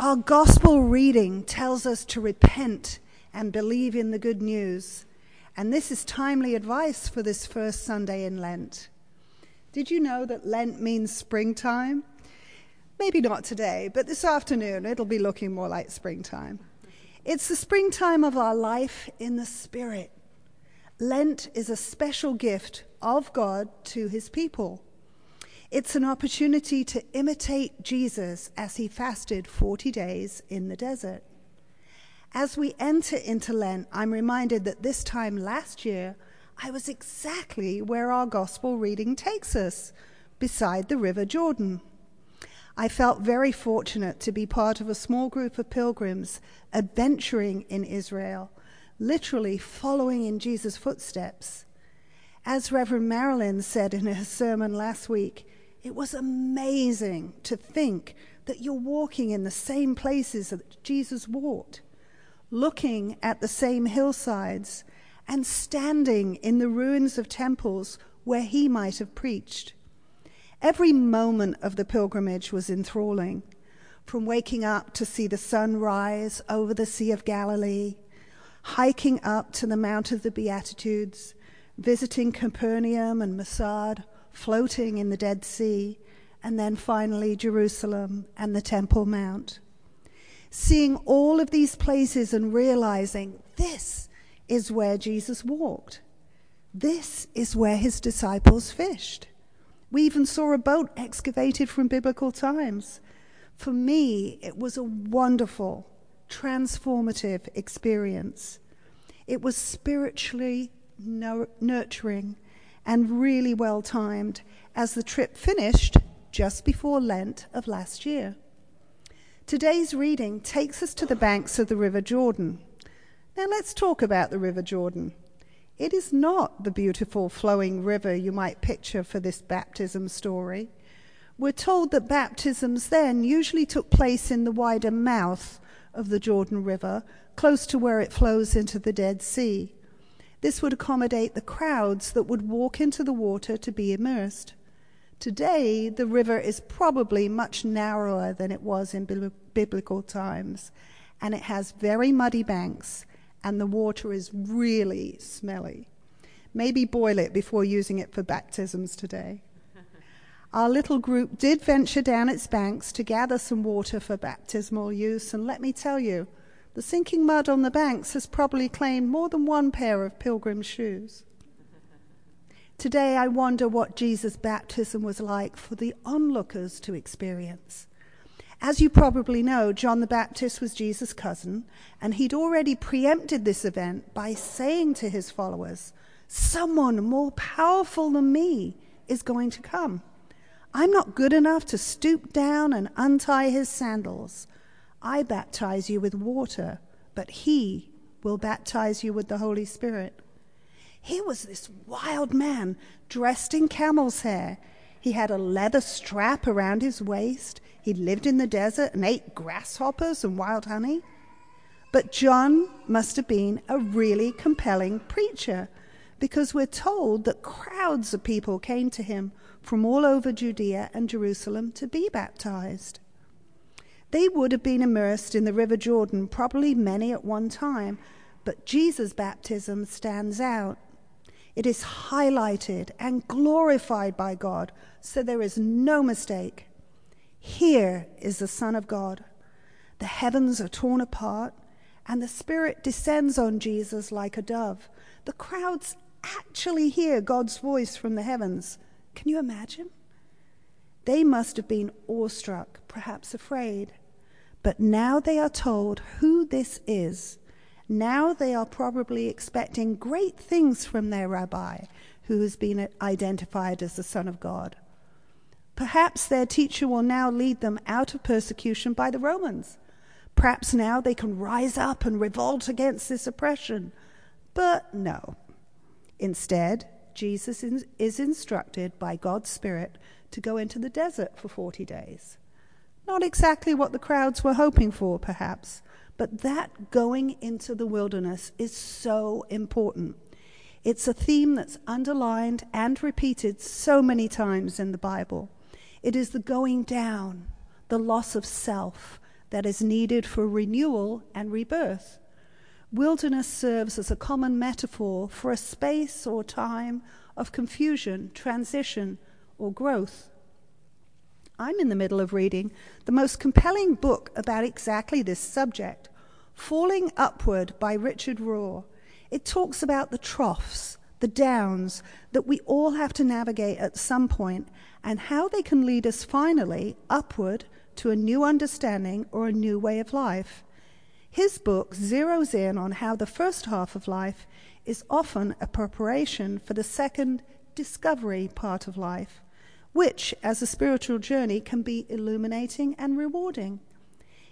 Our gospel reading tells us to repent and believe in the good news. And this is timely advice for this first Sunday in Lent. Did you know that Lent means springtime? Maybe not today, but this afternoon it'll be looking more like springtime. It's the springtime of our life in the Spirit. Lent is a special gift of God to his people. It's an opportunity to imitate Jesus as he fasted 40 days in the desert. As we enter into Lent, I'm reminded that this time last year, I was exactly where our gospel reading takes us, beside the River Jordan. I felt very fortunate to be part of a small group of pilgrims adventuring in Israel, literally following in Jesus' footsteps. As Reverend Marilyn said in her sermon last week, it was amazing to think that you're walking in the same places that Jesus walked, looking at the same hillsides, and standing in the ruins of temples where he might have preached. Every moment of the pilgrimage was enthralling, from waking up to see the sun rise over the Sea of Galilee, hiking up to the Mount of the Beatitudes, visiting Capernaum and Masada, floating in the Dead Sea, and then finally Jerusalem and the Temple Mount. Seeing all of these places and realizing this is where Jesus walked. This is where his disciples fished. We even saw a boat excavated from biblical times. For me, it was a wonderful, transformative experience. It was spiritually nurturing and really well timed as the trip finished just before Lent of last year. Today's reading takes us to the banks of the River Jordan. Now let's talk about the River Jordan. It is not the beautiful flowing river you might picture for this baptism story. We're told that baptisms then usually took place in the wider mouth of the Jordan River, close to where it flows into the Dead Sea. This would accommodate the crowds that would walk into the water to be immersed. Today, the river is probably much narrower than it was in biblical times, and it has very muddy banks, and the water is really smelly. Maybe boil it before using it for baptisms today. Our little group did venture down its banks to gather some water for baptismal use, and let me tell you, the sinking mud on the banks has probably claimed more than one pair of pilgrim shoes. Today, I wonder what Jesus' baptism was like for the onlookers to experience. As you probably know, John the Baptist was Jesus' cousin, and he'd already preempted this event by saying to his followers, Someone more powerful than me is going to come. I'm not good enough to stoop down and untie his sandals. I baptize you with water, but he will baptize you with the Holy Spirit. He was this wild man dressed in camel's hair. He had a leather strap around his waist. He lived in the desert and ate grasshoppers and wild honey. But John must have been a really compelling preacher because we're told that crowds of people came to him from all over Judea and Jerusalem to be baptized. They would have been immersed in the River Jordan, probably many at one time, but Jesus' baptism stands out. It is highlighted and glorified by God, so there is no mistake. Here is the Son of God. The heavens are torn apart, and the Spirit descends on Jesus like a dove. The crowds actually hear God's voice from the heavens. Can you imagine? They must have been awestruck, perhaps afraid. But now they are told who this is. Now they are probably expecting great things from their rabbi, who has been identified as the Son of God. Perhaps their teacher will now lead them out of persecution by the Romans. Perhaps now they can rise up and revolt against this oppression. But no. Instead, Jesus is instructed by God's Spirit to go into the desert for 40 days. Not exactly what the crowds were hoping for, perhaps, but that going into the wilderness is so important. It's a theme that's underlined and repeated so many times in the Bible. It is the going down, the loss of self, that is needed for renewal and rebirth. Wilderness serves as a common metaphor for a space or time of confusion, transition, or growth. I'm in the middle of reading the most compelling book about exactly this subject, Falling Upward by Richard Rohr. It talks about the troughs, the downs that we all have to navigate at some point, and how they can lead us finally upward to a new understanding or a new way of life. His book zeroes in on how the first half of life is often a preparation for the second discovery part of life, which, as a spiritual journey, can be illuminating and rewarding.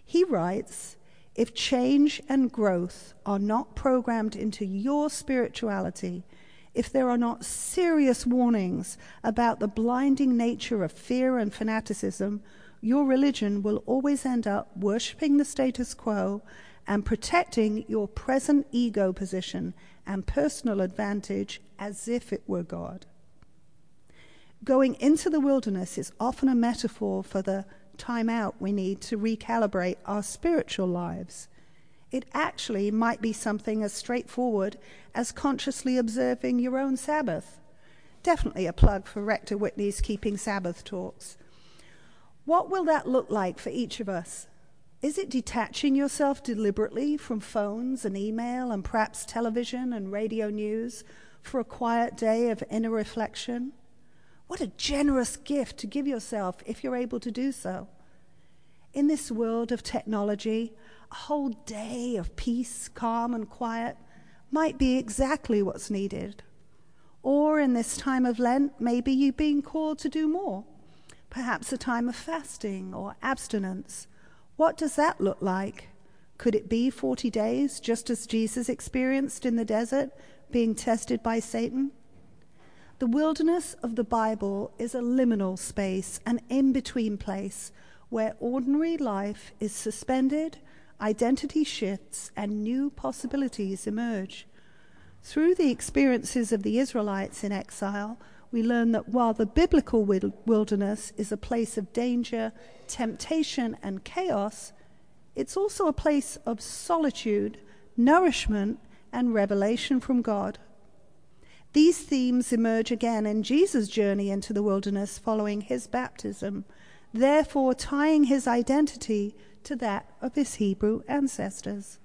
He writes If change and growth are not programmed into your spirituality, if there are not serious warnings about the blinding nature of fear and fanaticism, your religion will always end up worshipping the status quo and protecting your present ego position and personal advantage as if it were God. Going into the wilderness is often a metaphor for the time out we need to recalibrate our spiritual lives. It actually might be something as straightforward as consciously observing your own Sabbath. Definitely a plug for Rector Whitney's Keeping Sabbath talks. What will that look like for each of us? Is it detaching yourself deliberately from phones and email and perhaps television and radio news for a quiet day of inner reflection? What a generous gift to give yourself if you're able to do so. In this world of technology, a whole day of peace, calm, and quiet might be exactly what's needed. Or in this time of Lent, maybe you've been called to do more. Perhaps a time of fasting or abstinence what does that look like? Could it be 40 days, just as Jesus experienced in the desert, being tested by Satan? The wilderness of the Bible is a liminal space, an in between place, where ordinary life is suspended, identity shifts, and new possibilities emerge. Through the experiences of the Israelites in exile, we learn that while the biblical wilderness is a place of danger, temptation, and chaos, it's also a place of solitude, nourishment, and revelation from God. These themes emerge again in Jesus' journey into the wilderness following his baptism, therefore tying his identity to that of his Hebrew ancestors.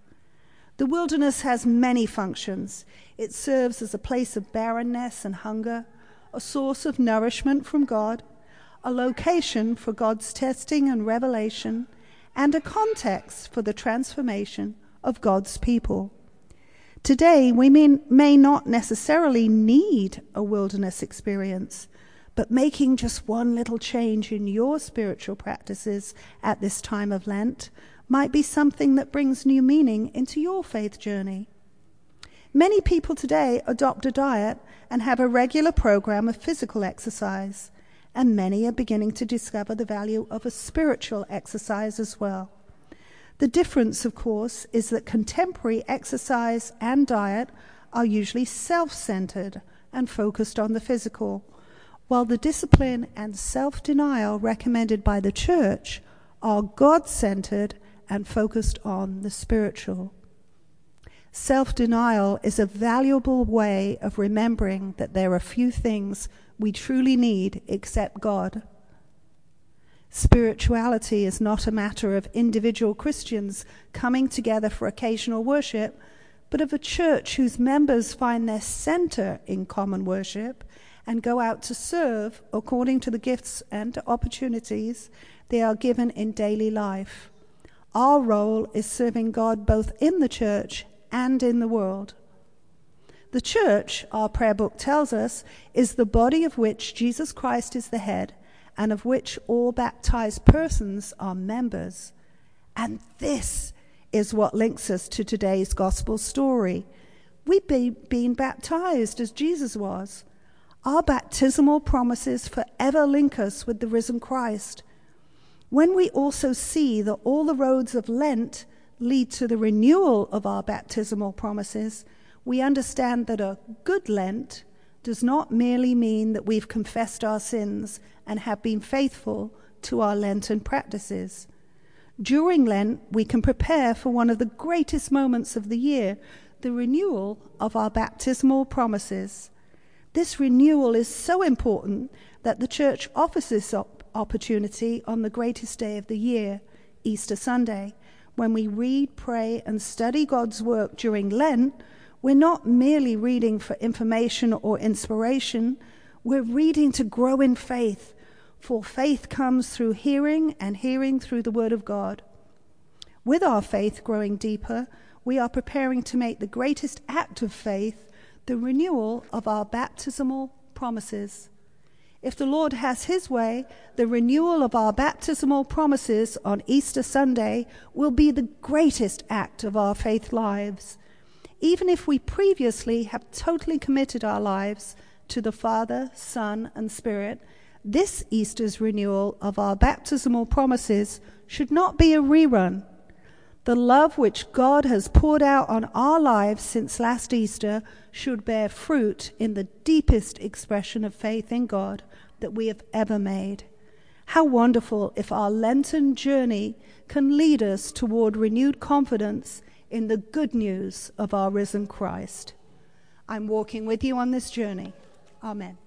The wilderness has many functions. It serves as a place of barrenness and hunger, a source of nourishment from God, a location for God's testing and revelation, and a context for the transformation of God's people. Today, we may, may not necessarily need a wilderness experience, but making just one little change in your spiritual practices at this time of Lent might be something that brings new meaning into your faith journey. Many people today adopt a diet and have a regular program of physical exercise, and many are beginning to discover the value of a spiritual exercise as well. The difference, of course, is that contemporary exercise and diet are usually self centered and focused on the physical, while the discipline and self denial recommended by the church are God centered and focused on the spiritual. Self denial is a valuable way of remembering that there are few things we truly need except God. Spirituality is not a matter of individual Christians coming together for occasional worship, but of a church whose members find their center in common worship and go out to serve according to the gifts and opportunities they are given in daily life. Our role is serving God both in the church and in the world. The church, our prayer book tells us, is the body of which Jesus Christ is the head and of which all baptized persons are members. And this is what links us to today's gospel story. We've been baptized as Jesus was. Our baptismal promises forever link us with the risen Christ. When we also see that all the roads of Lent lead to the renewal of our baptismal promises, we understand that a good Lent does not merely mean that we've confessed our sins and have been faithful to our Lenten practices. During Lent, we can prepare for one of the greatest moments of the year the renewal of our baptismal promises. This renewal is so important that the church offers this op- opportunity on the greatest day of the year, Easter Sunday. When we read, pray, and study God's work during Lent, we're not merely reading for information or inspiration, we're reading to grow in faith, for faith comes through hearing, and hearing through the Word of God. With our faith growing deeper, we are preparing to make the greatest act of faith the renewal of our baptismal promises. If the Lord has His way, the renewal of our baptismal promises on Easter Sunday will be the greatest act of our faith lives. Even if we previously have totally committed our lives to the Father, Son, and Spirit, this Easter's renewal of our baptismal promises should not be a rerun. The love which God has poured out on our lives since last Easter should bear fruit in the deepest expression of faith in God that we have ever made. How wonderful if our Lenten journey can lead us toward renewed confidence in the good news of our risen Christ. I'm walking with you on this journey. Amen.